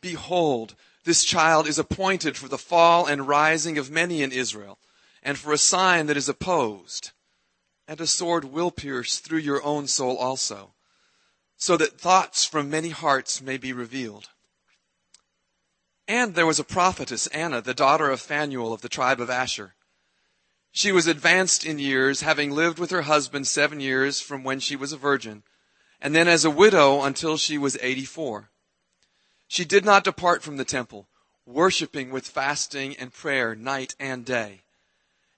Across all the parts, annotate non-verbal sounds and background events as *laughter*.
Behold, this child is appointed for the fall and rising of many in Israel, and for a sign that is opposed. And a sword will pierce through your own soul also, so that thoughts from many hearts may be revealed. And there was a prophetess, Anna, the daughter of Phanuel of the tribe of Asher. She was advanced in years, having lived with her husband seven years from when she was a virgin, and then as a widow until she was 84. She did not depart from the temple, worshiping with fasting and prayer night and day.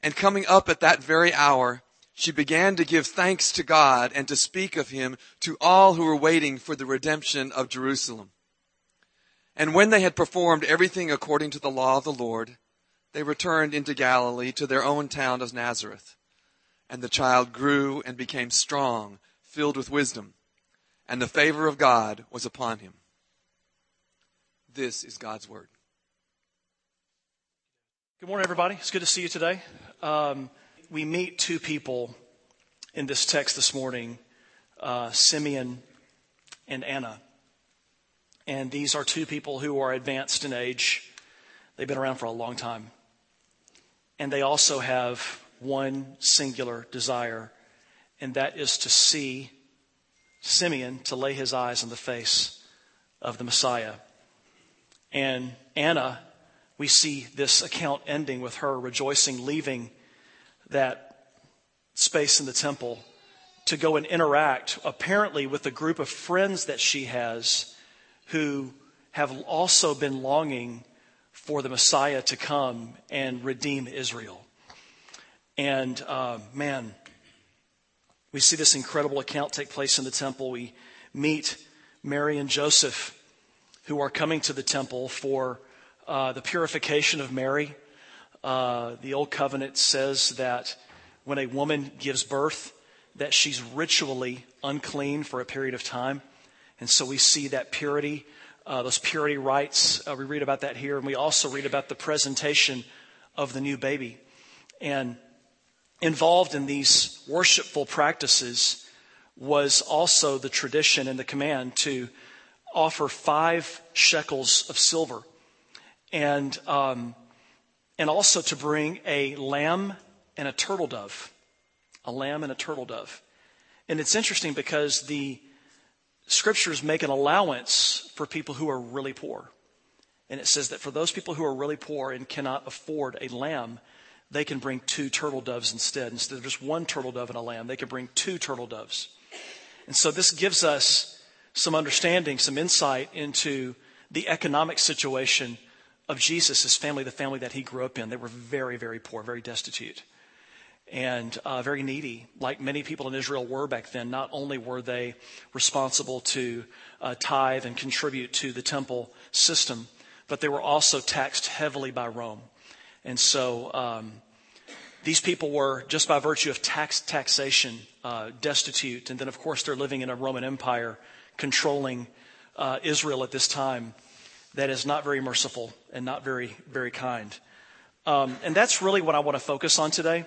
And coming up at that very hour, she began to give thanks to God and to speak of him to all who were waiting for the redemption of Jerusalem. And when they had performed everything according to the law of the Lord, they returned into Galilee to their own town of Nazareth. And the child grew and became strong, filled with wisdom, and the favor of God was upon him. This is God's Word. Good morning, everybody. It's good to see you today. Um, we meet two people in this text this morning uh, Simeon and Anna. And these are two people who are advanced in age. They've been around for a long time. And they also have one singular desire, and that is to see Simeon to lay his eyes on the face of the Messiah. And Anna, we see this account ending with her rejoicing, leaving that space in the temple to go and interact, apparently, with a group of friends that she has who have also been longing for the Messiah to come and redeem Israel. And uh, man, we see this incredible account take place in the temple. We meet Mary and Joseph who are coming to the temple for uh, the purification of Mary. Uh, the Old Covenant says that when a woman gives birth, that she's ritually unclean for a period of time. And so we see that purity, uh, those purity rites. Uh, we read about that here. And we also read about the presentation of the new baby. And involved in these worshipful practices was also the tradition and the command to offer five shekels of silver and, um, and also to bring a lamb and a turtle dove. A lamb and a turtle dove. And it's interesting because the scriptures make an allowance for people who are really poor. And it says that for those people who are really poor and cannot afford a lamb, they can bring two turtle doves instead. Instead of just one turtle dove and a lamb, they can bring two turtle doves. And so this gives us some understanding, some insight into the economic situation of Jesus, his family, the family that he grew up in. They were very, very poor, very destitute, and uh, very needy, like many people in Israel were back then. Not only were they responsible to uh, tithe and contribute to the temple system, but they were also taxed heavily by Rome. And so um, these people were, just by virtue of tax taxation, uh, destitute. And then, of course, they're living in a Roman Empire controlling uh, Israel at this time. that is not very merciful and not very, very kind. Um, and that's really what I want to focus on today.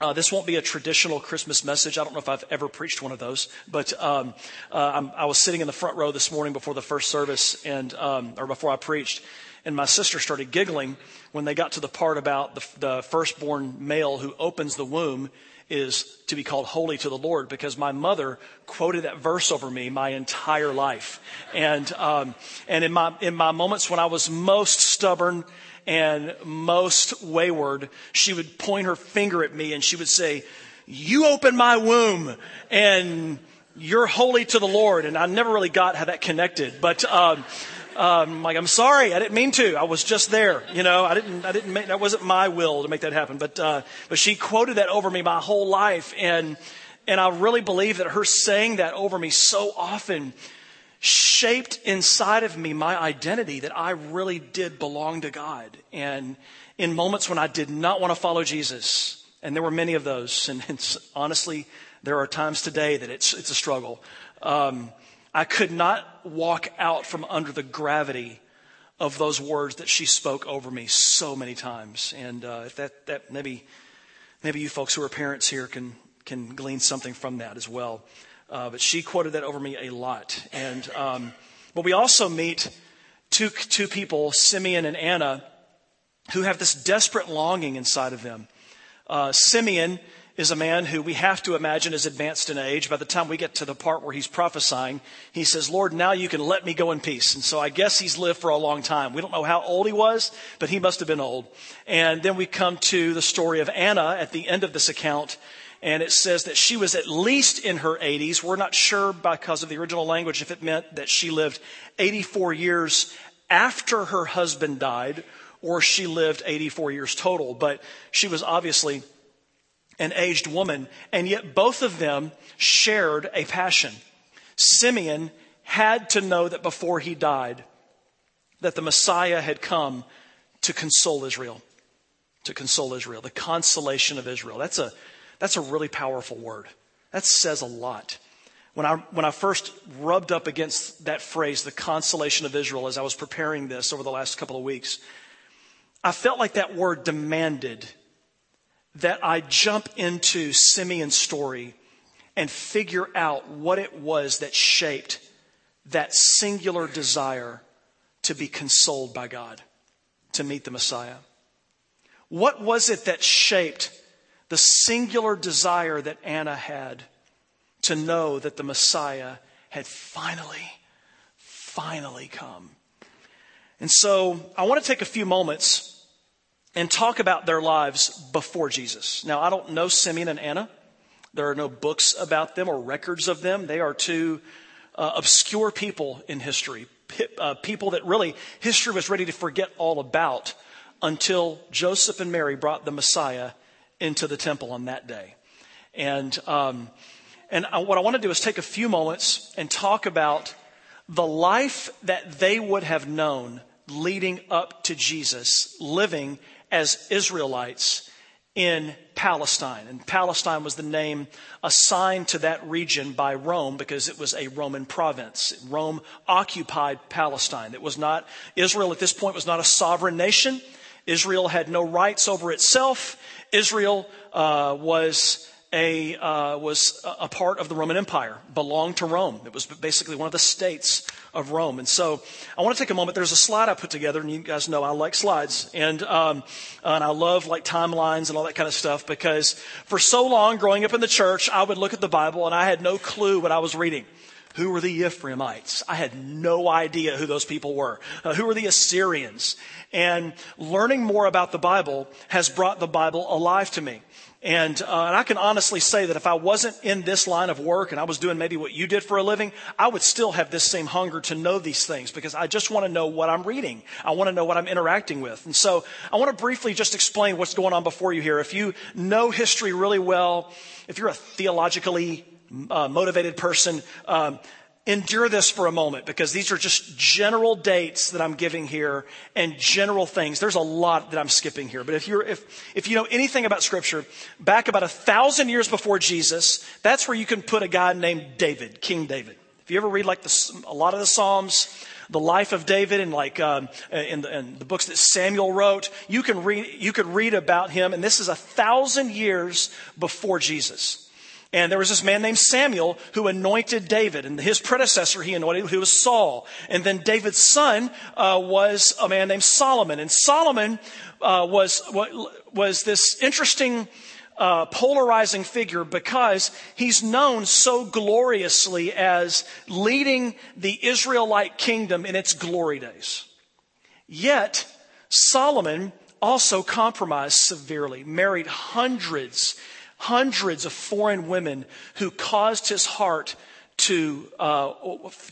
Uh, this won't be a traditional Christmas message. I don't know if I've ever preached one of those, but um, uh, i was sitting in the front row this morning before the first service, and um, or before I preached, and my sister started giggling when they got to the part about the, the firstborn male who opens the womb is to be called holy to the Lord because my mother quoted that verse over me my entire life. And, um, and in my, in my moments when I was most stubborn and most wayward, she would point her finger at me and she would say, you open my womb and you're holy to the Lord. And I never really got how that connected, but, um, um, like, I'm sorry, I didn't mean to. I was just there. You know, I didn't, I didn't make, that wasn't my will to make that happen. But, uh, but she quoted that over me my whole life. And, and I really believe that her saying that over me so often shaped inside of me my identity that I really did belong to God. And in moments when I did not want to follow Jesus, and there were many of those, and *laughs* honestly, there are times today that it's, it's a struggle. Um, I could not walk out from under the gravity of those words that she spoke over me so many times. And uh, if that, that maybe, maybe you folks who are parents here can, can glean something from that as well. Uh, but she quoted that over me a lot. And, um, but we also meet two, two people, Simeon and Anna, who have this desperate longing inside of them. Uh, Simeon is a man who we have to imagine is advanced in age. By the time we get to the part where he's prophesying, he says, Lord, now you can let me go in peace. And so I guess he's lived for a long time. We don't know how old he was, but he must have been old. And then we come to the story of Anna at the end of this account. And it says that she was at least in her 80s. We're not sure because of the original language if it meant that she lived 84 years after her husband died or she lived 84 years total. But she was obviously an aged woman, and yet both of them shared a passion. Simeon had to know that before he died, that the Messiah had come to console Israel. To console Israel, the consolation of Israel. That's a, that's a really powerful word. That says a lot. When I, when I first rubbed up against that phrase, the consolation of Israel, as I was preparing this over the last couple of weeks, I felt like that word demanded that I jump into Simeon's story and figure out what it was that shaped that singular desire to be consoled by God, to meet the Messiah. What was it that shaped the singular desire that Anna had to know that the Messiah had finally, finally come? And so I want to take a few moments and talk about their lives before Jesus. Now, I don't know Simeon and Anna. There are no books about them or records of them. They are two uh, obscure people in history, uh, people that really history was ready to forget all about until Joseph and Mary brought the Messiah into the temple on that day. And, um, and I, what I want to do is take a few moments and talk about the life that they would have known leading up to Jesus, living as Israelites in Palestine. And Palestine was the name assigned to that region by Rome because it was a Roman province. Rome occupied Palestine. It was not, Israel at this point was not a sovereign nation. Israel had no rights over itself. Israel uh, was a, uh, was a part of the Roman Empire, belonged to Rome. It was basically one of the states of Rome. And so I want to take a moment. There's a slide I put together, and you guys know I like slides. And, um, and I love like timelines and all that kind of stuff because for so long growing up in the church, I would look at the Bible and I had no clue what I was reading. Who were the Ephraimites? I had no idea who those people were. Uh, who were the Assyrians? And learning more about the Bible has brought the Bible alive to me. And, uh, and I can honestly say that if I wasn't in this line of work and I was doing maybe what you did for a living, I would still have this same hunger to know these things because I just want to know what I'm reading. I want to know what I'm interacting with. And so I want to briefly just explain what's going on before you here. If you know history really well, if you're a theologically uh, motivated person, um, endure this for a moment because these are just general dates that I'm giving here and general things. There's a lot that I'm skipping here. But if you're, if, if you know anything about scripture, back about a thousand years before Jesus, that's where you can put a guy named David, King David. If you ever read like the, a lot of the Psalms, the life of David and like um, in, the, in the books that Samuel wrote, you can read you could read about him, and this is a thousand years before Jesus. And there was this man named Samuel who anointed David, and his predecessor he anointed, who was Saul. And then David's son uh, was a man named Solomon, and Solomon uh, was was this interesting uh, polarizing figure because he's known so gloriously as leading the Israelite kingdom in its glory days. Yet, Solomon also compromised severely, married hundreds, hundreds of foreign women who caused his heart to, uh,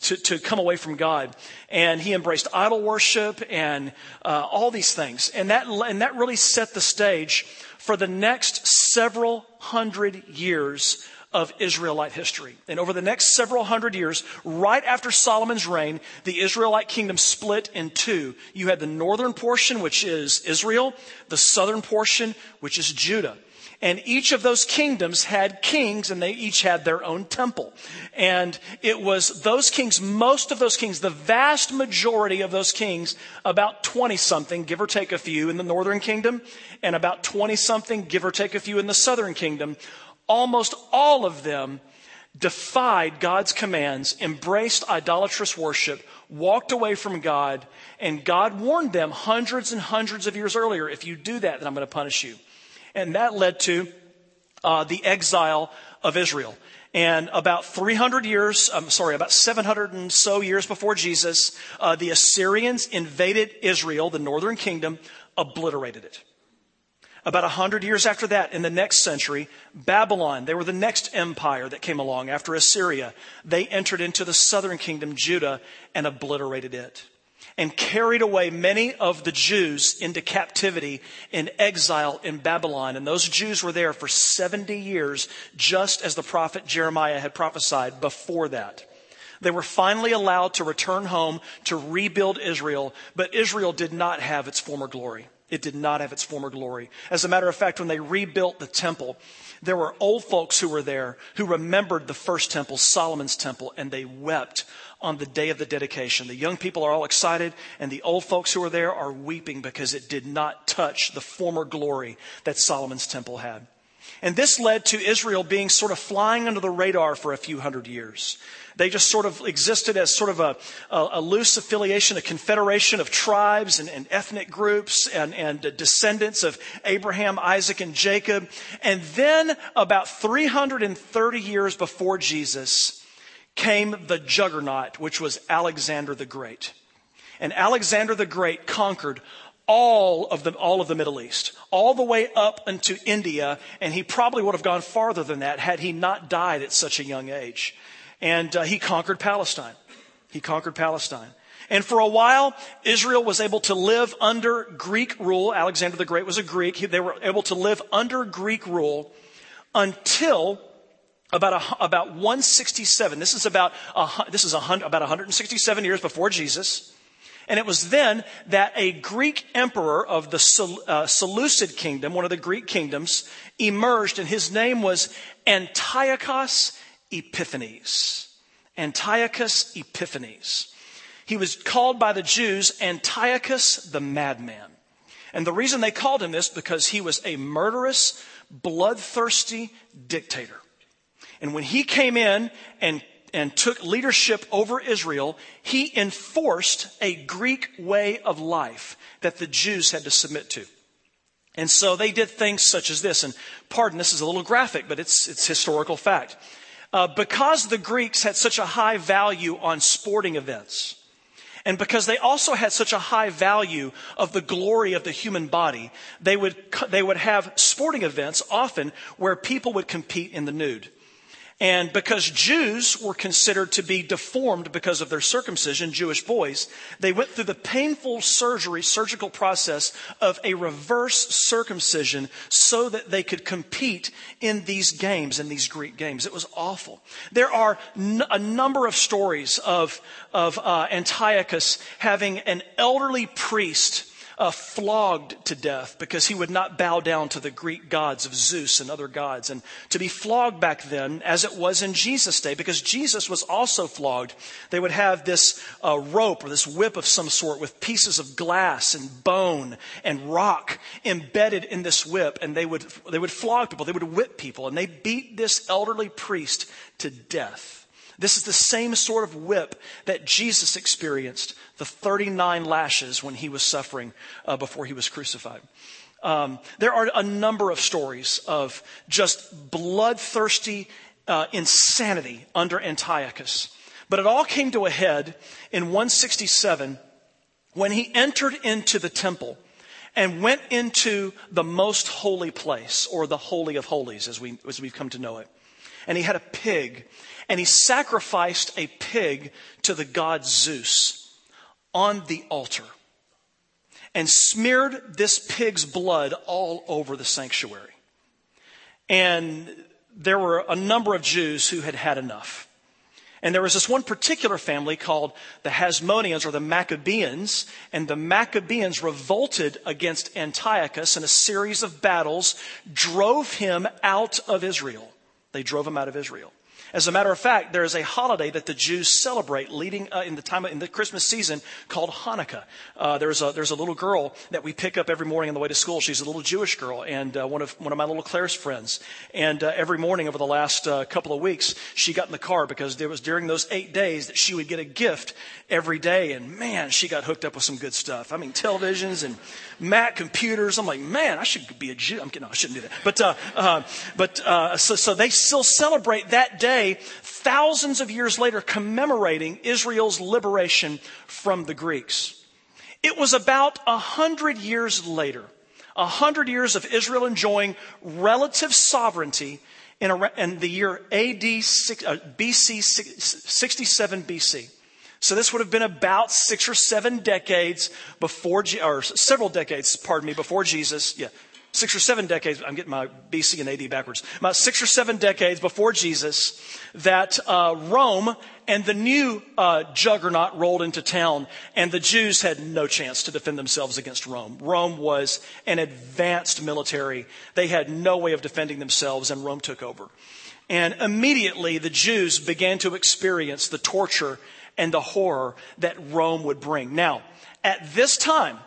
to, to, come away from God. And he embraced idol worship and uh, all these things. And that, and that really set the stage for the next several hundred years of Israelite history. And over the next several hundred years, right after Solomon's reign, the Israelite kingdom split in two. You had the northern portion, which is Israel, the southern portion, which is Judah. And each of those kingdoms had kings and they each had their own temple. And it was those kings, most of those kings, the vast majority of those kings, about 20 something, give or take a few in the northern kingdom, and about 20 something, give or take a few in the southern kingdom, almost all of them defied God's commands, embraced idolatrous worship, walked away from God, and God warned them hundreds and hundreds of years earlier if you do that, then I'm going to punish you. And that led to uh, the exile of Israel. And about 300 years, I'm sorry, about 700 and so years before Jesus, uh, the Assyrians invaded Israel, the northern kingdom, obliterated it. About 100 years after that, in the next century, Babylon, they were the next empire that came along after Assyria. They entered into the southern kingdom, Judah, and obliterated it and carried away many of the Jews into captivity in exile in Babylon. And those Jews were there for 70 years, just as the prophet Jeremiah had prophesied before that. They were finally allowed to return home to rebuild Israel, but Israel did not have its former glory. It did not have its former glory. As a matter of fact, when they rebuilt the temple, there were old folks who were there who remembered the first temple, Solomon's temple, and they wept on the day of the dedication. The young people are all excited, and the old folks who are there are weeping because it did not touch the former glory that Solomon's temple had. And this led to Israel being sort of flying under the radar for a few hundred years. They just sort of existed as sort of a, a, a loose affiliation, a confederation of tribes and, and ethnic groups and, and descendants of Abraham, Isaac, and Jacob. And then about 330 years before Jesus, came the juggernaut, which was Alexander the Great. And Alexander the Great conquered all of the, all of the Middle East, all the way up into India, and he probably would have gone farther than that had he not died at such a young age. And uh, he conquered Palestine. He conquered Palestine. And for a while, Israel was able to live under Greek rule. Alexander the Great was a Greek. They were able to live under Greek rule until about, a, about 167. This is about, a, this is a, about 167 years before Jesus. And it was then that a Greek emperor of the uh, Seleucid kingdom, one of the Greek kingdoms, emerged, and his name was Antiochus Epiphanes. Antiochus Epiphanes. He was called by the Jews Antiochus the madman. And the reason they called him this because he was a murderous, bloodthirsty dictator. And when he came in and and took leadership over Israel, he enforced a Greek way of life that the Jews had to submit to. And so they did things such as this, and pardon, this is a little graphic, but it's, it's historical fact. Uh, because the Greeks had such a high value on sporting events, and because they also had such a high value of the glory of the human body, they would, they would have sporting events often where people would compete in the nude. And because Jews were considered to be deformed because of their circumcision, Jewish boys, they went through the painful surgery, surgical process of a reverse circumcision so that they could compete in these games, in these Greek games. It was awful. There are n- a number of stories of, of uh, Antiochus having an elderly priest uh, flogged to death because he would not bow down to the Greek gods of Zeus and other gods. And to be flogged back then, as it was in Jesus' day, because Jesus was also flogged, they would have this uh, rope or this whip of some sort with pieces of glass and bone and rock embedded in this whip, and they would they would flog people, they would whip people, and they beat this elderly priest to death. This is the same sort of whip that Jesus experienced, the 39 lashes when he was suffering uh, before he was crucified. Um, there are a number of stories of just bloodthirsty uh, insanity under Antiochus. But it all came to a head in 167 when he entered into the temple and went into the most holy place, or the Holy of Holies, as, we, as we've come to know it. And he had a pig, and he sacrificed a pig to the god Zeus on the altar and smeared this pig's blood all over the sanctuary. And there were a number of Jews who had had enough. And there was this one particular family called the Hasmoneans or the Maccabeans, and the Maccabeans revolted against Antiochus in a series of battles, drove him out of Israel. They drove him out of Israel. As a matter of fact, there is a holiday that the Jews celebrate leading uh, in the time of, in the Christmas season called Hanukkah. Uh, there's a there's a little girl that we pick up every morning on the way to school. She's a little Jewish girl and uh, one of one of my little Claire's friends. And uh, every morning over the last uh, couple of weeks, she got in the car because there was during those eight days that she would get a gift every day. And man, she got hooked up with some good stuff. I mean, televisions and Mac computers. I'm like, man, I should be a Jew. I'm kidding. No, I shouldn't do that. But uh, but so so they still celebrate that day day, thousands of years later, commemorating Israel's liberation from the Greeks. It was about a hundred years later, a hundred years of Israel enjoying relative sovereignty in, the year AD uh, BC 67 BC. So this would have been about six or seven decades before, or several decades, pardon me, before Jesus. Yeah, six or seven decades, I'm getting my BC and AD backwards, about six or seven decades before Jesus, that uh, Rome and the new uh, juggernaut rolled into town, and the Jews had no chance to defend themselves against Rome. Rome was an advanced military. They had no way of defending themselves, and Rome took over. And immediately the Jews began to experience the torture and the horror that Rome would bring. Now, at this time,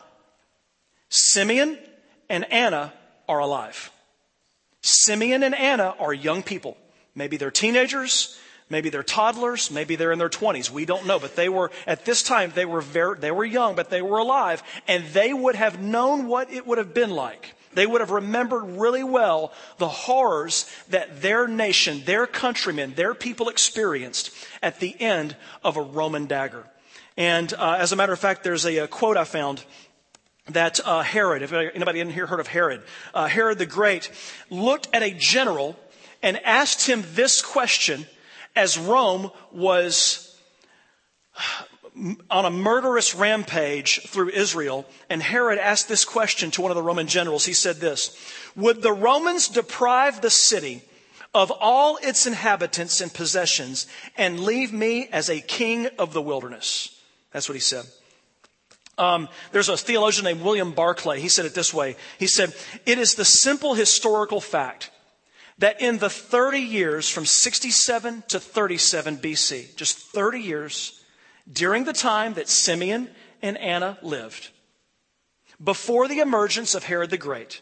Simeon and Anna are alive. Simeon and Anna are young people. Maybe they're teenagers, maybe they're toddlers, maybe they're in their 20s. We don't know, but they were at this time they were very they were young, but they were alive and they would have known what it would have been like. They would have remembered really well the horrors that their nation, their countrymen, their people experienced at the end of a Roman dagger. And uh, as a matter of fact, there's a, a quote I found that uh, Herod, if anybody in here heard of Herod, uh, Herod the Great looked at a general and asked him this question as Rome was on a murderous rampage through Israel. And Herod asked this question to one of the Roman generals. He said this, would the Romans deprive the city of all its inhabitants and possessions and leave me as a king of the wilderness? That's what he said. Um, there's a theologian named William Barclay. He said it this way. He said, It is the simple historical fact that in the 30 years from 67 to 37 BC, just 30 years, during the time that Simeon and Anna lived, before the emergence of Herod the Great,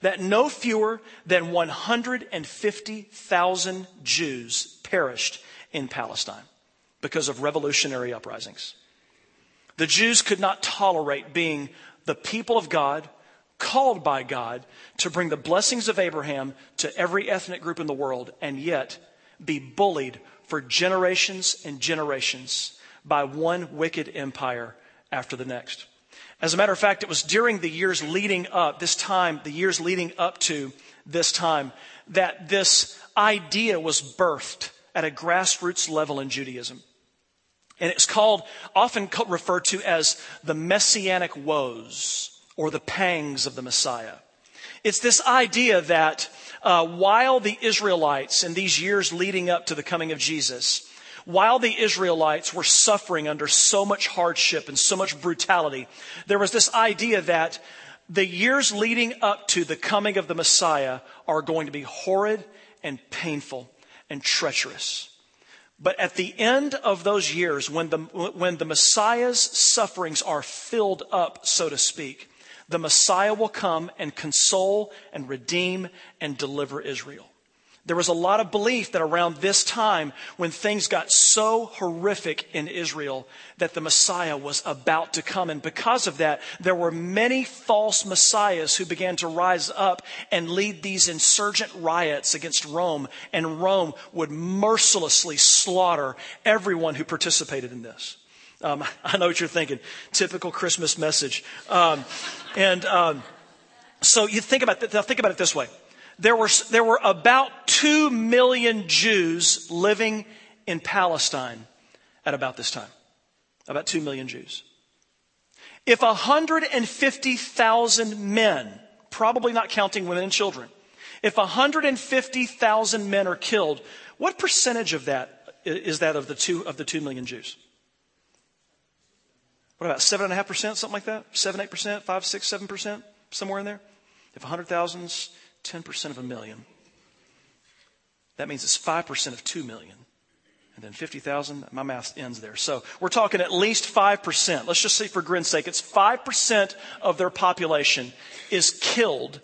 that no fewer than 150,000 Jews perished in Palestine because of revolutionary uprisings. The Jews could not tolerate being the people of God, called by God to bring the blessings of Abraham to every ethnic group in the world, and yet be bullied for generations and generations by one wicked empire after the next. As a matter of fact, it was during the years leading up, this time, the years leading up to this time, that this idea was birthed at a grassroots level in Judaism. And it's called, often referred to as the messianic woes or the pangs of the Messiah. It's this idea that uh, while the Israelites in these years leading up to the coming of Jesus while the Israelites were suffering under so much hardship and so much brutality, there was this idea that the years leading up to the coming of the Messiah are going to be horrid and painful and treacherous. But at the end of those years, when the, when the Messiah's sufferings are filled up, so to speak, the Messiah will come and console and redeem and deliver Israel. There was a lot of belief that around this time, when things got so horrific in Israel, that the Messiah was about to come. And because of that, there were many false messiahs who began to rise up and lead these insurgent riots against Rome. And Rome would mercilessly slaughter everyone who participated in this. Um, *laughs* I know what you're thinking. Typical Christmas message. Um, and um, so you think about, th- think about it this way there were, there were about 2 million Jews living in Palestine at about this time. About 2 million Jews. If 150,000 men, probably not counting women and children, if 150,000 men are killed, what percentage of that is that of the two, of the 2 million Jews? What about 7.5%, something like that? 7, 8%, 5, 6, 7%, somewhere in there? If 100,000's 10% of a million. That means it's 5% of 2 million. And then 50,000, my math ends there. So we're talking at least 5%. Let's just say for grin's sake, it's 5% of their population is killed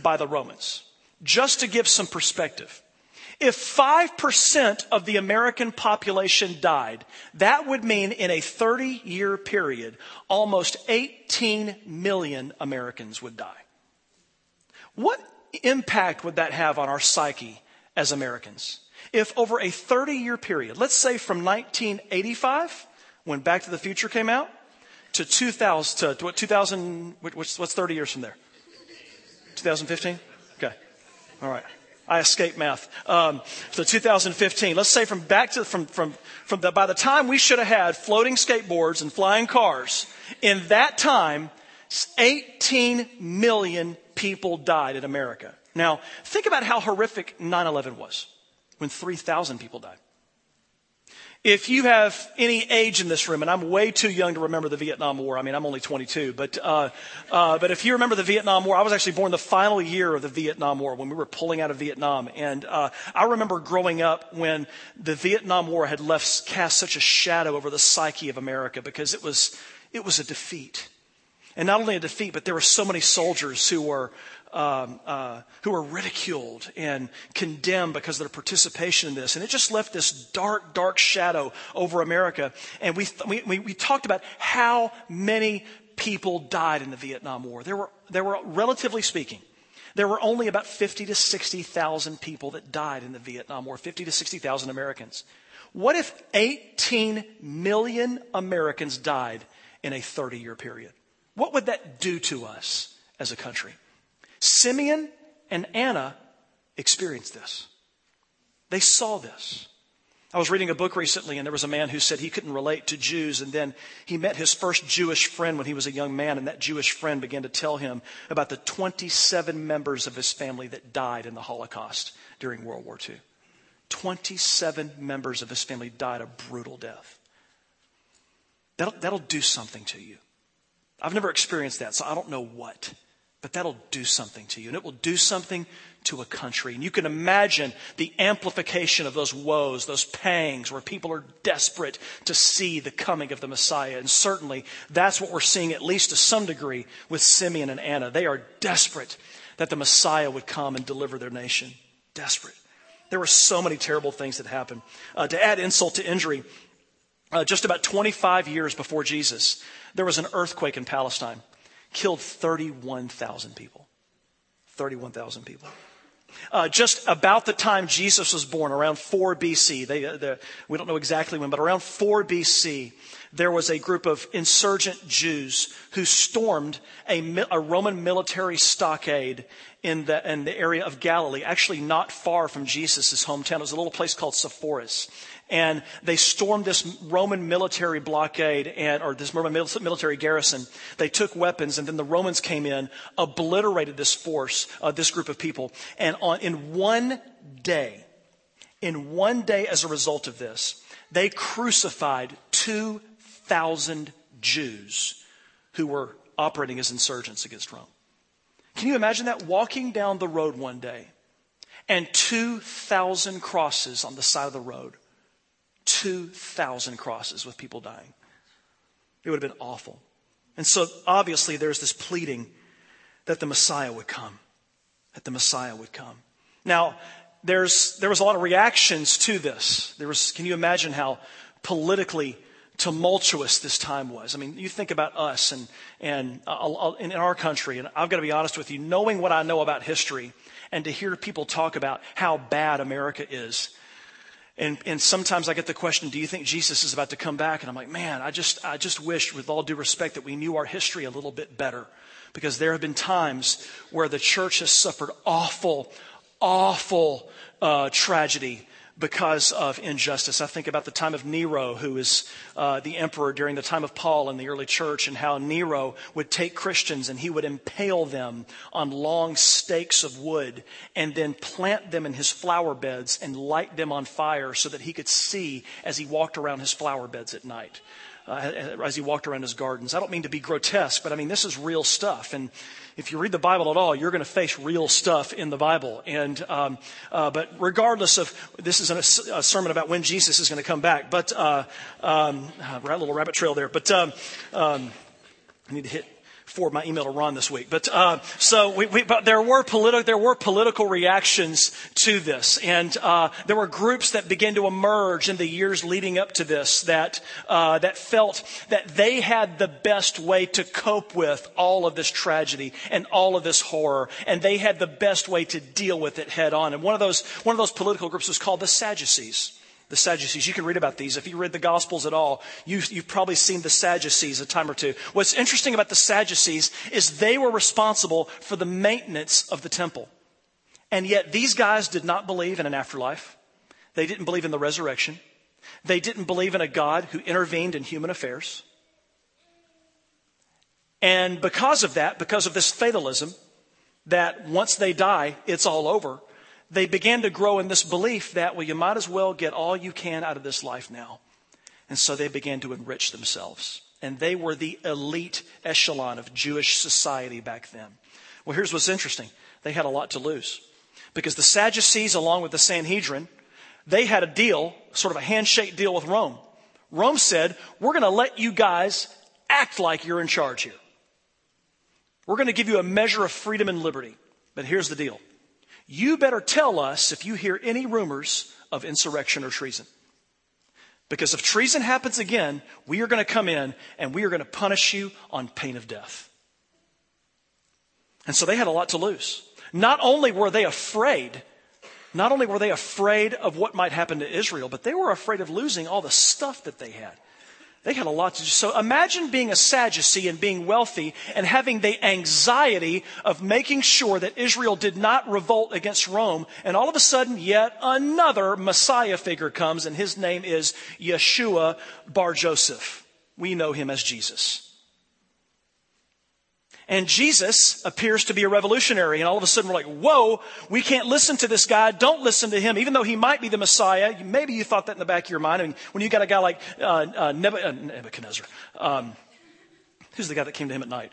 by the Romans. Just to give some perspective. If 5% of the American population died, that would mean in a 30 year period, almost 18 million Americans would die. What impact would that have on our psyche as Americans? If over a 30 year period, let's say from 1985, when Back to the Future came out, to 2000, to what, 2000, what's, what's 30 years from there? 2015? Okay. All right. I escaped math. Um, so 2015. Let's say from back to from from from the by the time we should have had floating skateboards and flying cars, in that time, 18 million people died in America. Now, think about how horrific 9 11 was when 3,000 people died. If you have any age in this room, and I'm way too young to remember the Vietnam War, I mean, I'm only 22, but, uh, uh, but if you remember the Vietnam War, I was actually born the final year of the Vietnam War when we were pulling out of Vietnam. And uh, I remember growing up when the Vietnam War had left, cast such a shadow over the psyche of America because it was, it was a defeat. And not only a defeat, but there were so many soldiers who were, um, uh, who were ridiculed and condemned because of their participation in this. And it just left this dark, dark shadow over America. And we, we, we talked about how many people died in the Vietnam War. There were, there were, relatively speaking, there were only about 50 to 60,000 people that died in the Vietnam War, 50 to 60,000 Americans. What if 18 million Americans died in a 30 year period? What would that do to us as a country? Simeon and Anna experienced this. They saw this. I was reading a book recently, and there was a man who said he couldn't relate to Jews, and then he met his first Jewish friend when he was a young man, and that Jewish friend began to tell him about the 27 members of his family that died in the Holocaust during World War II. 27 members of his family died a brutal death. That'll, that'll do something to you. I've never experienced that, so I don't know what. But that'll do something to you, and it will do something to a country. And you can imagine the amplification of those woes, those pangs, where people are desperate to see the coming of the Messiah. And certainly that's what we're seeing, at least to some degree, with Simeon and Anna. They are desperate that the Messiah would come and deliver their nation. Desperate. There were so many terrible things that happened. Uh, to add insult to injury, uh, just about 25 years before Jesus, there was an earthquake in Palestine, killed 31,000 people. 31,000 people. Uh, just about the time Jesus was born, around 4 BC, they, uh, we don't know exactly when, but around 4 BC, there was a group of insurgent Jews who stormed a, a Roman military stockade in the, in the area of Galilee, actually not far from Jesus' hometown. It was a little place called Sepphoris and they stormed this Roman military blockade and, or this Roman military garrison. They took weapons and then the Romans came in, obliterated this force, uh, this group of people. And on, in one day, in one day as a result of this, they crucified 2,000 Jews who were operating as insurgents against Rome. Can you imagine that? Walking down the road one day and 2,000 crosses on the side of the road. 2,000 crosses with people dying. It would have been awful. And so obviously there's this pleading that the Messiah would come, that the Messiah would come. Now, there's, there was a lot of reactions to this. There was, can you imagine how politically tumultuous this time was. I mean, you think about us and, and uh, in our country, and I've got to be honest with you, knowing what I know about history and to hear people talk about how bad America is. And, and sometimes I get the question, do you think Jesus is about to come back? And I'm like, man, I just, I just wish with all due respect that we knew our history a little bit better. Because there have been times where the church has suffered awful, awful uh, tragedy because of injustice. I think about the time of Nero, who was uh, the emperor during the time of Paul in the early church, and how Nero would take Christians and he would impale them on long stakes of wood and then plant them in his flower beds and light them on fire so that he could see as he walked around his flower beds at night. Uh, as he walked around his gardens. I don't mean to be grotesque, but I mean, this is real stuff. And if you read the Bible at all, you're going to face real stuff in the Bible. And, um, uh, but regardless of, this is a, a, sermon about when Jesus is going to come back, but, uh, um, a little rabbit trail there, but, um, um, I need to hit forward my email to Ron this week. But uh, so, we, we, but there were political there were political reactions to this, and uh, there were groups that began to emerge in the years leading up to this that uh, that felt that they had the best way to cope with all of this tragedy and all of this horror, and they had the best way to deal with it head on. And one of those one of those political groups was called the Sadducees the Sadducees. You can read about these. If you read the Gospels at all, you've, you've, probably seen the Sadducees a time or two. What's interesting about the Sadducees is they were responsible for the maintenance of the temple. And yet these guys did not believe in an afterlife. They didn't believe in the resurrection. They didn't believe in a God who intervened in human affairs. And because of that, because of this fatalism, that once they die, it's all over, they began to grow in this belief that, well, you might as well get all you can out of this life now. And so they began to enrich themselves. And they were the elite echelon of Jewish society back then. Well, here's what's interesting. They had a lot to lose. Because the Sadducees, along with the Sanhedrin, they had a deal, sort of a handshake deal with Rome. Rome said, we're going to let you guys act like you're in charge here. We're going to give you a measure of freedom and liberty. But here's the deal. You better tell us if you hear any rumors of insurrection or treason. Because if treason happens again, we are going to come in and we are going to punish you on pain of death. And so they had a lot to lose. Not only were they afraid, not only were they afraid of what might happen to Israel, but they were afraid of losing all the stuff that they had. They had a lot to do. So imagine being a Sadducee and being wealthy and having the anxiety of making sure that Israel did not revolt against Rome. And all of a sudden, yet another Messiah figure comes, and his name is Yeshua Bar Joseph. We know him as Jesus. And Jesus appears to be a revolutionary. And all of a sudden we're like, whoa, we can't listen to this guy. Don't listen to him. Even though he might be the Messiah. Maybe you thought that in the back of your mind. I mean, when you got a guy like uh, uh, uh Nebuchadnezzar, um, who's the guy that came to him at night?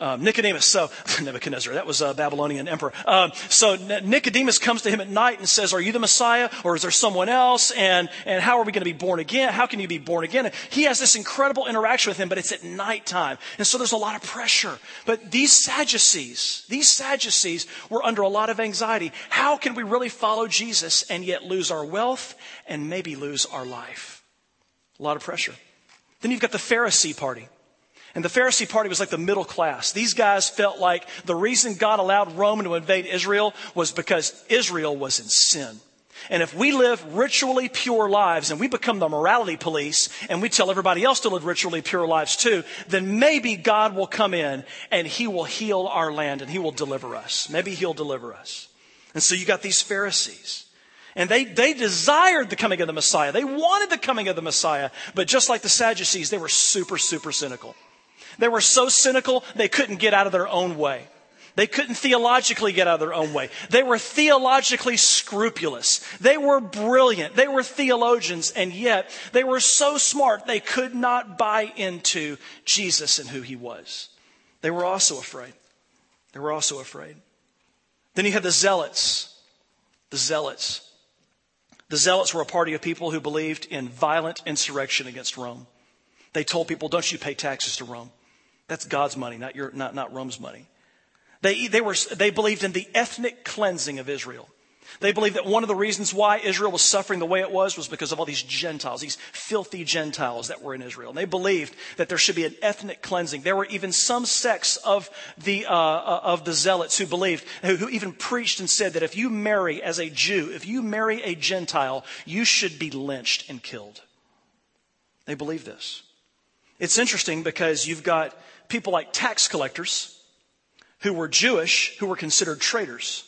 Um, Nicodemus, so *laughs* Nebuchadnezzar, that was a Babylonian emperor. Um, so Nicodemus comes to him at night and says, "Are you the Messiah, or is there someone else? And and how are we going to be born again? How can you be born again?" And he has this incredible interaction with him, but it's at nighttime, and so there's a lot of pressure. But these Sadducees, these Sadducees were under a lot of anxiety. How can we really follow Jesus and yet lose our wealth and maybe lose our life? A lot of pressure. Then you've got the Pharisee party. And the Pharisee party was like the middle class. These guys felt like the reason God allowed Rome to invade Israel was because Israel was in sin. And if we live ritually pure lives and we become the morality police and we tell everybody else to live ritually pure lives too, then maybe God will come in and he will heal our land and he will deliver us. Maybe he'll deliver us. And so you got these Pharisees. And they, they desired the coming of the Messiah. They wanted the coming of the Messiah. But just like the Sadducees, they were super, super cynical. They were so cynical, they couldn't get out of their own way. They couldn't theologically get out of their own way. They were theologically scrupulous. They were brilliant. They were theologians, and yet they were so smart they could not buy into Jesus and who he was. They were also afraid. They were also afraid. Then you had the zealots. The zealots. The zealots were a party of people who believed in violent insurrection against Rome. They told people, don't you pay taxes to Rome. That's God's money, not, your, not, not Rome's money. They, they, were, they believed in the ethnic cleansing of Israel. They believed that one of the reasons why Israel was suffering the way it was was because of all these Gentiles, these filthy Gentiles that were in Israel. And they believed that there should be an ethnic cleansing. There were even some sects of the, uh, uh of the zealots who believed, who, who even preached and said that if you marry as a Jew, if you marry a Gentile, you should be lynched and killed. They believed this. It's interesting because you've got people like tax collectors who were Jewish, who were considered traitors,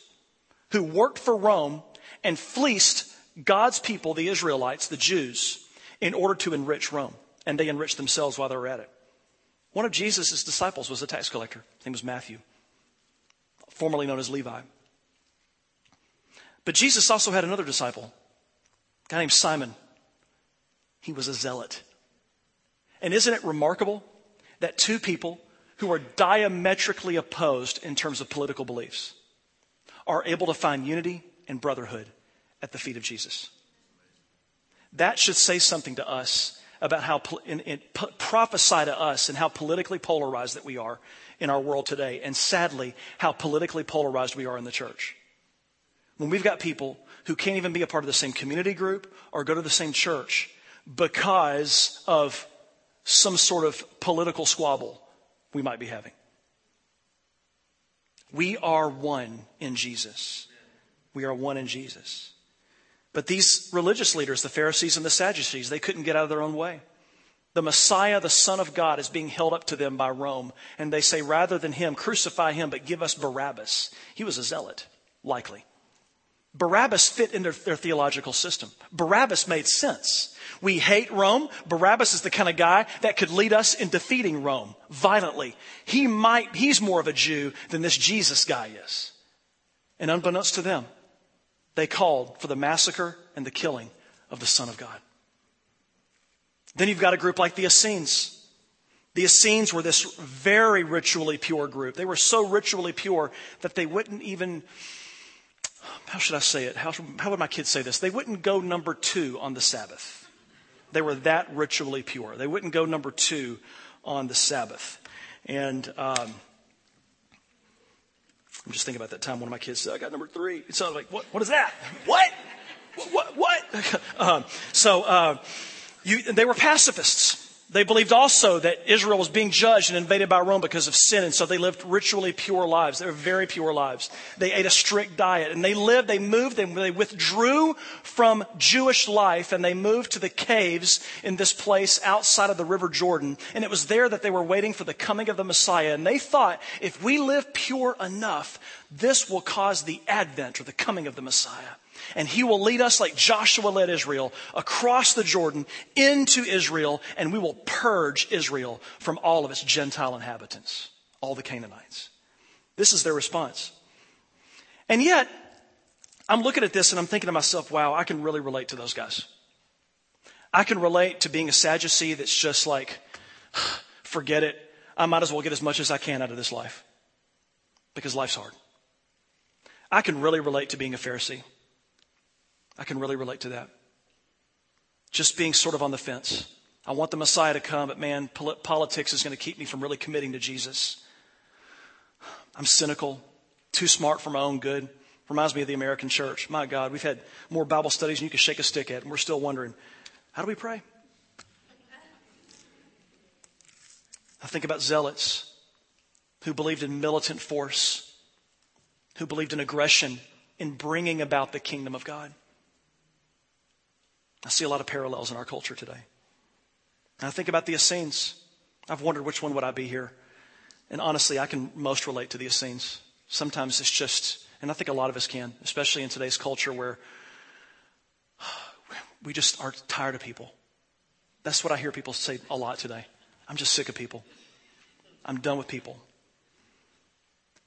who worked for Rome and fleeced God's people, the Israelites, the Jews, in order to enrich Rome. And they enriched themselves while they were at it. One of Jesus' disciples was a tax collector. His name was Matthew, formerly known as Levi. But Jesus also had another disciple, a guy named Simon. He was a zealot. And isn't it remarkable that two people who are diametrically opposed in terms of political beliefs are able to find unity and brotherhood at the feet of Jesus. That should say something to us about how in, in, prophesy to us and how politically polarized that we are in our world today, and sadly, how politically polarized we are in the church. When we've got people who can't even be a part of the same community group or go to the same church because of some sort of political squabble we might be having. We are one in Jesus. We are one in Jesus. But these religious leaders, the Pharisees and the Sadducees, they couldn't get out of their own way. The Messiah, the Son of God, is being held up to them by Rome. And they say, rather than him, crucify him, but give us Barabbas. He was a zealot, likely. Barabbas fit in their, their, theological system. Barabbas made sense. We hate Rome. Barabbas is the kind of guy that could lead us in defeating Rome violently. He might, he's more of a Jew than this Jesus guy is. And unbeknownst to them, they called for the massacre and the killing of the Son of God. Then you've got a group like the Essenes. The Essenes were this very ritually pure group. They were so ritually pure that they wouldn't even how should I say it? How, how would my kids say this? They wouldn't go number two on the Sabbath. They were that ritually pure. They wouldn't go number two on the Sabbath. And um, I'm just thinking about that time one of my kids said, I got number three. It sounded like, what, what is that? What? What? What? *laughs* um, so uh, you, they were pacifists. They believed also that Israel was being judged and invaded by Rome because of sin, and so they lived ritually pure lives. They were very pure lives. They ate a strict diet, and they lived, they moved, they, they withdrew from Jewish life, and they moved to the caves in this place outside of the River Jordan. And it was there that they were waiting for the coming of the Messiah. And they thought, if we live pure enough, this will cause the advent or the coming of the Messiah. And he will lead us like Joshua led Israel across the Jordan into Israel, and we will purge Israel from all of its Gentile inhabitants, all the Canaanites. This is their response. And yet, I'm looking at this and I'm thinking to myself, wow, I can really relate to those guys. I can relate to being a Sadducee that's just like, *sighs* forget it. I might as well get as much as I can out of this life because life's hard. I can really relate to being a Pharisee. I can really relate to that. Just being sort of on the fence. I want the Messiah to come, but man, politics is going to keep me from really committing to Jesus. I'm cynical, too smart for my own good. Reminds me of the American church. My God, we've had more Bible studies than you can shake a stick at, and we're still wondering, how do we pray? I think about zealots who believed in militant force, who believed in aggression in bringing about the kingdom of God. I see a lot of parallels in our culture today. And I think about the Essenes. I've wondered which one would I be here. And honestly, I can most relate to the Essenes. Sometimes it's just, and I think a lot of us can, especially in today's culture where *sighs* we just are tired of people. That's what I hear people say a lot today. I'm just sick of people. I'm done with people.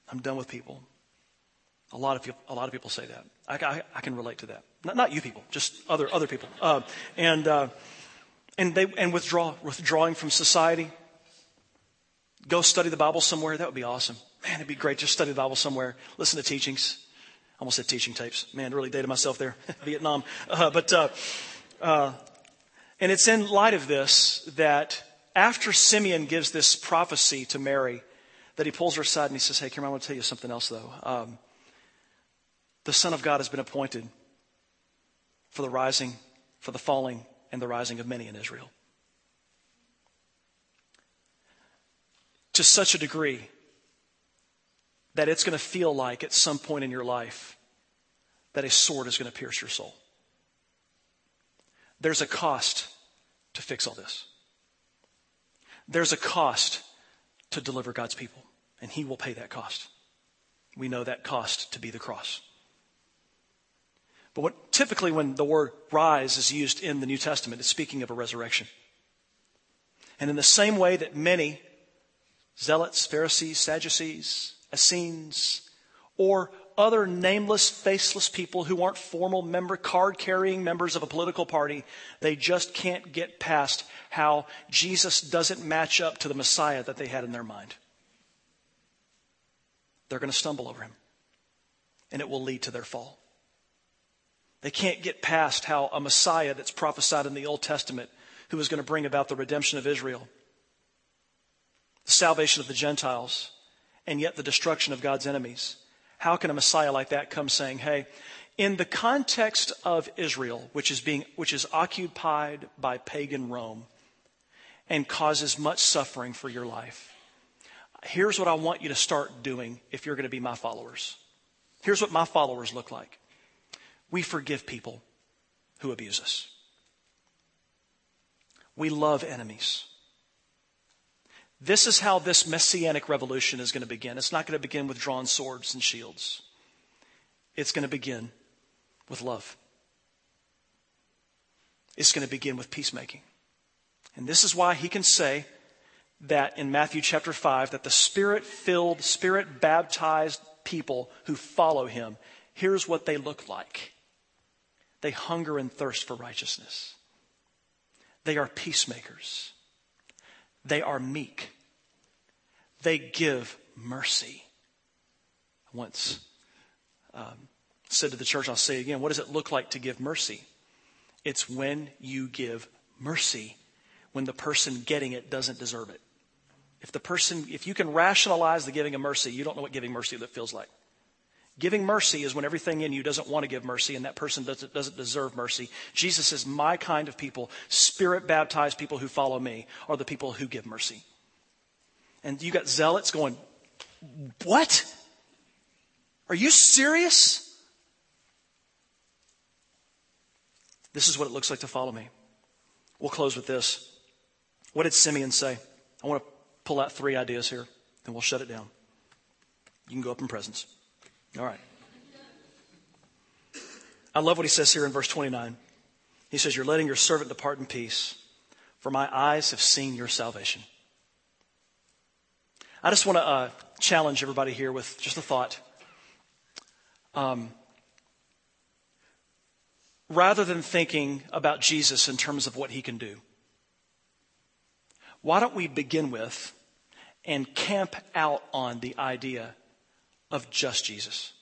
I'm done with people. A lot of people, a lot of people say that. I, I, I can relate to that. Not, not you people, just other, other people. Uh, and, uh, and they, and withdraw, withdrawing from society. Go study the Bible somewhere. That would be awesome. Man, it'd be great. Just study the Bible somewhere. Listen to teachings. I almost said teaching tapes. Man, really dated myself there. *laughs* Vietnam. Uh, but, uh, uh, and it's in light of this that after Simeon gives this prophecy to Mary, that he pulls her aside and he says, Hey, Karen, I want to tell you something else, though. Um, the Son of God has been appointed for the rising, for the falling, and the rising of many in Israel. To such a degree that it's going to feel like at some point in your life that a sword is going to pierce your soul. There's a cost to fix all this. There's a cost to deliver God's people, and He will pay that cost. We know that cost to be the cross. But what, typically, when the word rise is used in the New Testament, it's speaking of a resurrection. And in the same way that many zealots, Pharisees, Sadducees, Essenes, or other nameless, faceless people who aren't formal member, card carrying members of a political party, they just can't get past how Jesus doesn't match up to the Messiah that they had in their mind. They're going to stumble over him, and it will lead to their fall. They can't get past how a Messiah that's prophesied in the Old Testament, who is going to bring about the redemption of Israel, the salvation of the Gentiles, and yet the destruction of God's enemies. How can a Messiah like that come saying, hey, in the context of Israel, which is being, which is occupied by pagan Rome and causes much suffering for your life, here's what I want you to start doing if you're going to be my followers. Here's what my followers look like we forgive people who abuse us. We love enemies. This is how this messianic revolution is going to begin. It's not going to begin with drawn swords and shields. It's going to begin with love. It's going to begin with peacemaking. And this is why he can say that in Matthew chapter 5 that the spirit filled, spirit baptized people who follow him, here's what they look like. They hunger and thirst for righteousness. They are peacemakers. They are meek. They give mercy. I once um, said to the church, I'll say again, what does it look like to give mercy? It's when you give mercy when the person getting it doesn't deserve it. If the person, if you can rationalize the giving of mercy, you don't know what giving mercy that feels like. Giving mercy is when everything in you doesn't want to give mercy and that person doesn't, doesn't deserve mercy. Jesus says, My kind of people, spirit baptized people who follow me, are the people who give mercy. And you got zealots going, What? Are you serious? This is what it looks like to follow me. We'll close with this. What did Simeon say? I want to pull out three ideas here, and we'll shut it down. You can go up in presence. All right. I love what he says here in verse 29. He says, You're letting your servant depart in peace, for my eyes have seen your salvation. I just want to uh, challenge everybody here with just a thought. Um, rather than thinking about Jesus in terms of what he can do, why don't we begin with and camp out on the idea of just Jesus.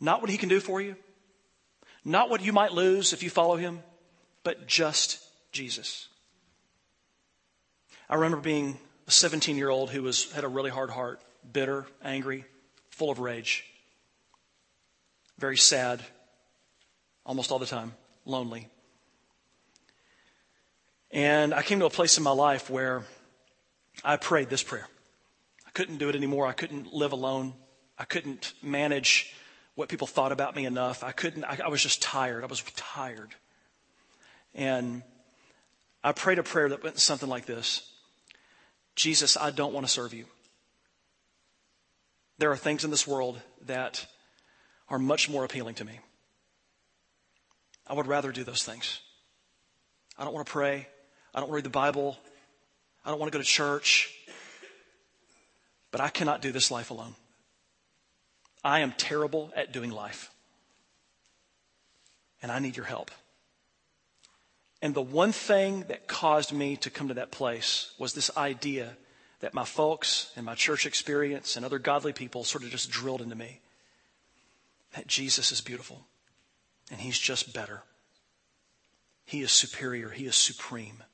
Not what he can do for you, not what you might lose if you follow him, but just Jesus. I remember being a 17 year old who was, had a really hard heart, bitter, angry, full of rage, very sad, almost all the time, lonely. And I came to a place in my life where I prayed this prayer couldn't do it anymore. I couldn't live alone. I couldn't manage what people thought about me enough. I couldn't, I, I was just tired. I was tired. And I prayed a prayer that went something like this Jesus, I don't want to serve you. There are things in this world that are much more appealing to me. I would rather do those things. I don't want to pray. I don't read the Bible. I don't want to go to church. But I cannot do this life alone. I am terrible at doing life. And I need your help. And the one thing that caused me to come to that place was this idea that my folks and my church experience and other godly people sort of just drilled into me that Jesus is beautiful and he's just better. He is superior, he is supreme.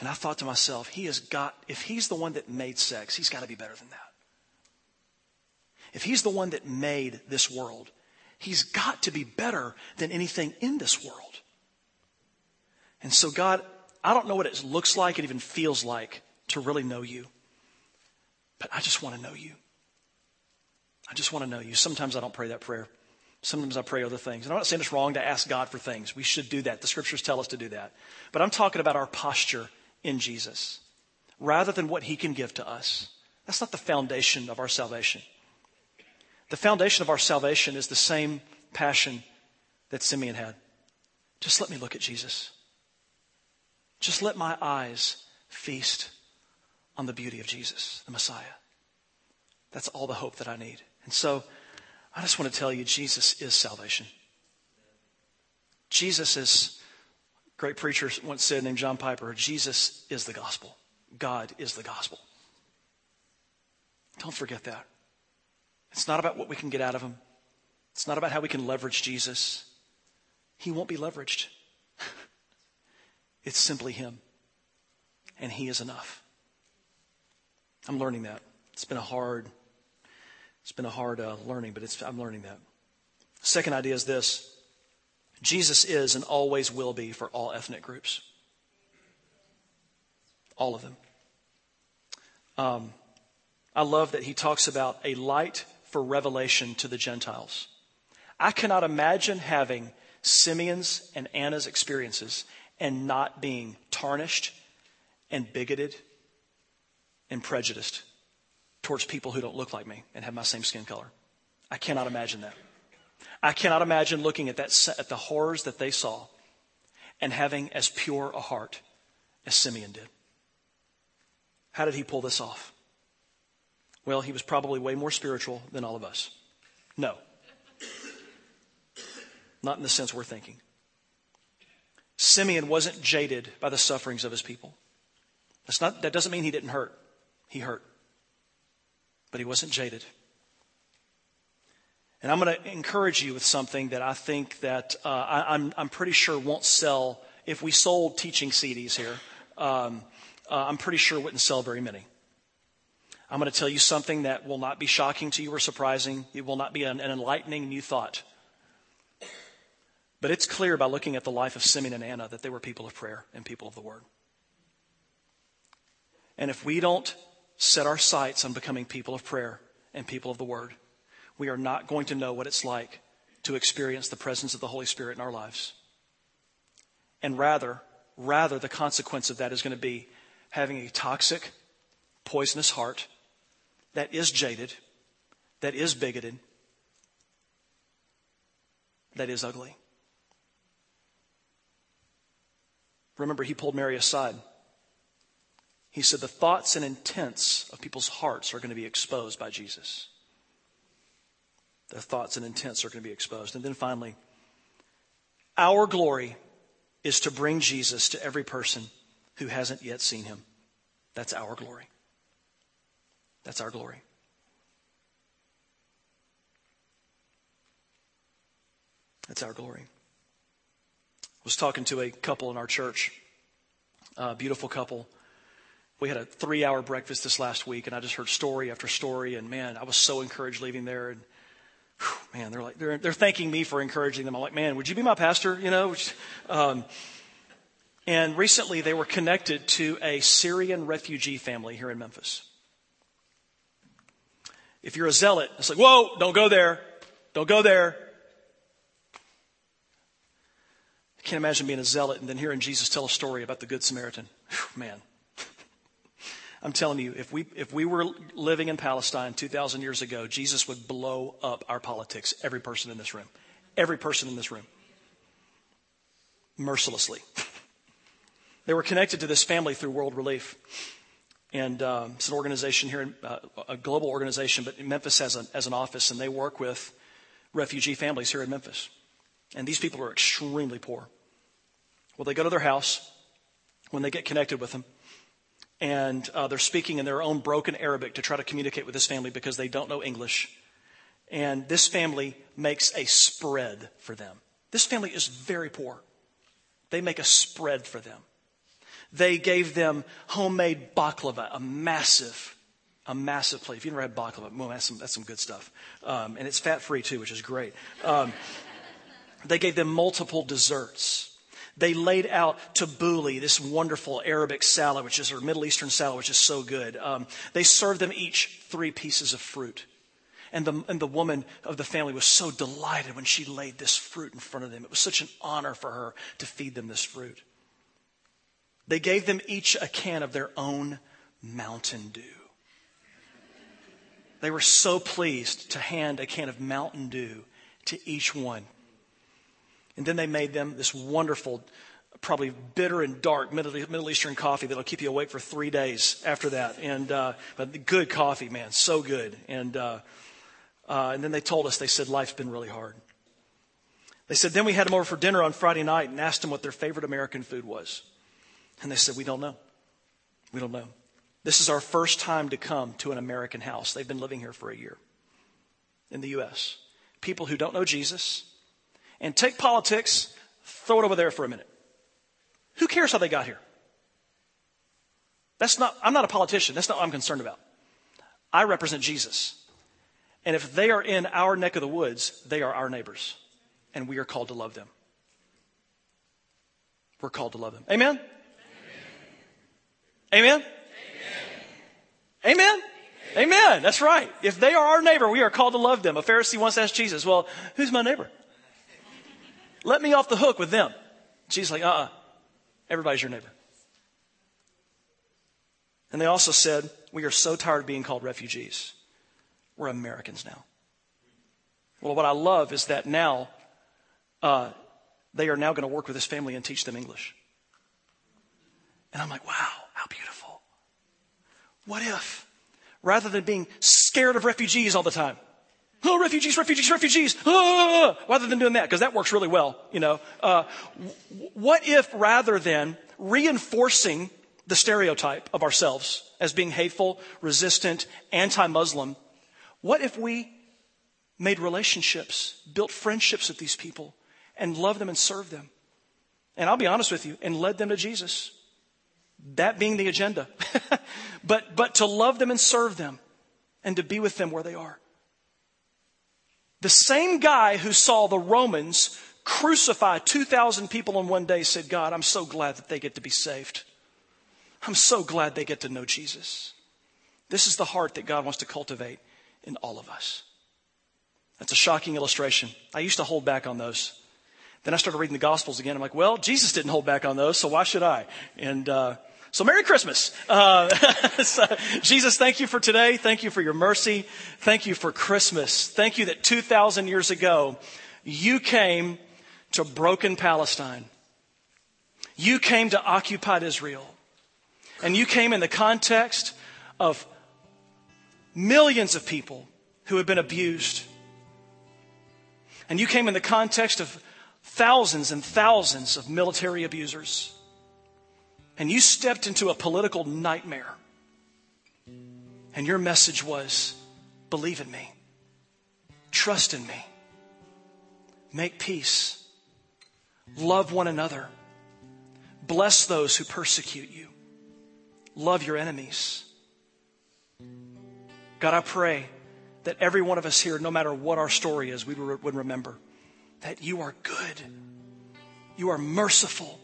And I thought to myself, he has got, if he's the one that made sex, he's got to be better than that. If he's the one that made this world, he's got to be better than anything in this world. And so, God, I don't know what it looks like, it even feels like to really know you. But I just want to know you. I just want to know you. Sometimes I don't pray that prayer. Sometimes I pray other things. And I'm not saying it's wrong to ask God for things. We should do that. The scriptures tell us to do that. But I'm talking about our posture in Jesus rather than what he can give to us. That's not the foundation of our salvation. The foundation of our salvation is the same passion that Simeon had. Just let me look at Jesus. Just let my eyes feast on the beauty of Jesus, the Messiah. That's all the hope that I need. And so I just want to tell you Jesus is salvation. Jesus is, great preacher once said named John Piper, Jesus is the gospel. God is the gospel. Don't forget that. It's not about what we can get out of him. It's not about how we can leverage Jesus. He won't be leveraged. *laughs* it's simply him. And he is enough. I'm learning that. It's been a hard, it's been a hard uh, learning, but I'm learning that. Second idea is this. Jesus is and always will be for all ethnic groups. All of them. Um, I love that he talks about a light for revelation to the Gentiles. I cannot imagine having Simeon's and Anna's experiences and not being tarnished and bigoted and prejudiced towards people who don't look like me and have my same skin color. I cannot imagine that. I cannot imagine looking at that at the horrors that they saw and having as pure a heart as Simeon did. How did he pull this off? Well, he was probably way more spiritual than all of us. No. Not in the sense we're thinking. Simeon wasn't jaded by the sufferings of his people. That's not, that doesn't mean he didn't hurt. He hurt. But he wasn't jaded. And I'm going to encourage you with something that I think that uh, I, am I'm, I'm pretty sure won't sell. If we sold teaching CDs here, um, uh, I'm pretty sure wouldn't sell very many. I'm going to tell you something that will not be shocking to you or surprising. It will not be an, an enlightening new thought. But it's clear by looking at the life of Simeon and Anna that they were people of prayer and people of the Word. And if we don't set our sights on becoming people of prayer and people of the Word, we are not going to know what it's like to experience the presence of the Holy Spirit in our lives. And rather, rather, the consequence of that is going to be having a toxic, poisonous heart that is jaded, that is bigoted, that is ugly. Remember, he pulled Mary aside. He said the thoughts and intents of people's hearts are going to be exposed by Jesus. Their thoughts and intents are going to be exposed. And then finally, our glory is to bring Jesus to every person who hasn't yet seen him. That's our glory. That's our glory. That's our glory. I was talking to a couple in our church, a beautiful couple. We had a three hour breakfast this last week, and I just heard story after story. And man, I was so encouraged leaving there. And man, they're like, they're, they're thanking me for encouraging them. I'm like, man, would you be my pastor? You know? Um, and recently they were connected to a Syrian refugee family here in Memphis. If you're a zealot, it's like, whoa, don't go there. Don't go there. I can't imagine being a zealot and then hearing Jesus tell a story about the Good Samaritan. Whew, man. I'm telling you, if we, if we were living in Palestine 2,000 years ago, Jesus would blow up our politics, every person in this room. Every person in this room. Mercilessly. *laughs* they were connected to this family through World Relief. And um, it's an organization here, uh, a global organization, but Memphis has, a, has an office, and they work with refugee families here in Memphis. And these people are extremely poor. Well, they go to their house when they get connected with them, and uh, they're speaking in their own broken Arabic to try to communicate with this family because they don't know English. And this family makes a spread for them. This family is very poor. They make a spread for them. They gave them homemade baklava, a massive, a massive plate. If you've never had baklava, well, that's some, that's some good stuff. Um, and it's fat free too, which is great. Um, *laughs* they gave them multiple desserts. They laid out tabbouleh, this wonderful Arabic salad, which is, or Middle Eastern salad, which is so good. Um, they served them each three pieces of fruit. And the, and the woman of the family was so delighted when she laid this fruit in front of them. It was such an honor for her to feed them this fruit. They gave them each a can of their own Mountain Dew. They were so pleased to hand a can of Mountain Dew to each one. And then they made them this wonderful, probably bitter and dark Middle Eastern coffee that'll keep you awake for three days after that. And uh, but good coffee, man, so good. And uh, uh, and then they told us they said life's been really hard. They said then we had them over for dinner on Friday night and asked them what their favorite American food was, and they said we don't know. We don't know. This is our first time to come to an American house. They've been living here for a year in the U.S. People who don't know Jesus and take politics, throw it over there for a minute. Who cares how they got here? That's not, I'm not a politician. That's not what I'm concerned about. I represent Jesus. And if they are in our neck of the woods, they are our neighbors. And we are called to love them. We're called to love them. Amen? Amen? Amen? Amen? Amen? Amen. That's right. If they are our neighbor, we are called to love them. A Pharisee once asked Jesus, Well, who's my neighbor? Let me off the hook with them. Jesus like, uh uh-uh. Everybody's your neighbor. And they also said, We are so tired of being called refugees. We're Americans now. Well, what I love is that now uh, they are now going to work with this family and teach them English. And I'm like, wow, how beautiful. What if, rather than being scared of refugees all the time, oh, refugees, refugees, refugees, oh, rather than doing that, because that works really well, you know. Uh, what if rather than reinforcing the stereotype of ourselves as being hateful, resistant, anti-Muslim, what if we made relationships, built friendships with these people, and loved them and served them? And I'll be honest with you, and led them to Jesus. That being the agenda. *laughs* but, but to love them and serve them and to be with them where they are. The same guy who saw the Romans crucify 2,000 people in one day said, God, I'm so glad that they get to be saved. I'm so glad they get to know Jesus. This is the heart that God wants to cultivate in all of us. That's a shocking illustration. I used to hold back on those. Then I started reading the Gospels again. I'm like, well, Jesus didn't hold back on those, so why should I? And uh, so, Merry Christmas. Uh, *laughs* so, Jesus, thank you for today. Thank you for your mercy. Thank you for Christmas. Thank you that 2,000 years ago, you came to broken Palestine. You came to occupied Israel. And you came in the context of millions of people who had been abused. And you came in the context of thousands and thousands of military abusers and you stepped into a political nightmare. And your message was believe in me, trust in me, make peace, love one another, bless those who persecute you, love your enemies. God, I pray that every one of us here, no matter what our story is, we would remember that you are good, you are merciful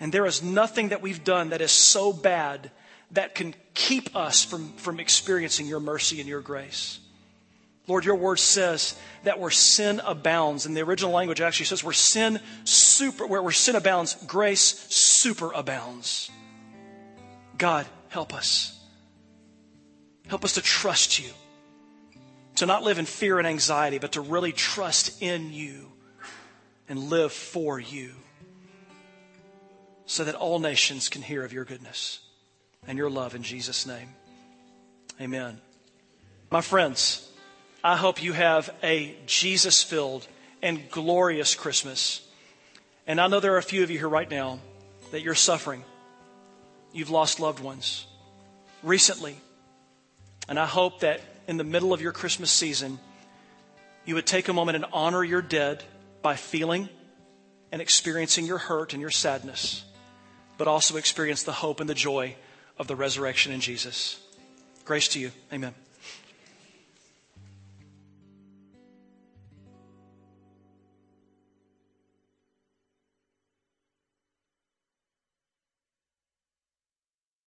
and there is nothing that we've done that is so bad that can keep us from, from experiencing your mercy and your grace. Lord, your word says that where sin abounds, and the original language actually says where sin super, where, where sin abounds, grace super abounds. God, help us. Help us to trust you. To not live in fear and anxiety, but to really trust in you and live for you so that all nations can hear of your goodness. and your love in Jesus' name. Amen. My friends, I hope you have a Jesus filled and glorious Christmas. And I know there are a few of you here right now that you're suffering. You've lost loved ones recently. And I hope that in the middle of your Christmas season, you would take a moment and honor your dead by feeling and experiencing your hurt and your sadness, but also experience the hope and the joy of the resurrection in Jesus. Grace to you. Amen.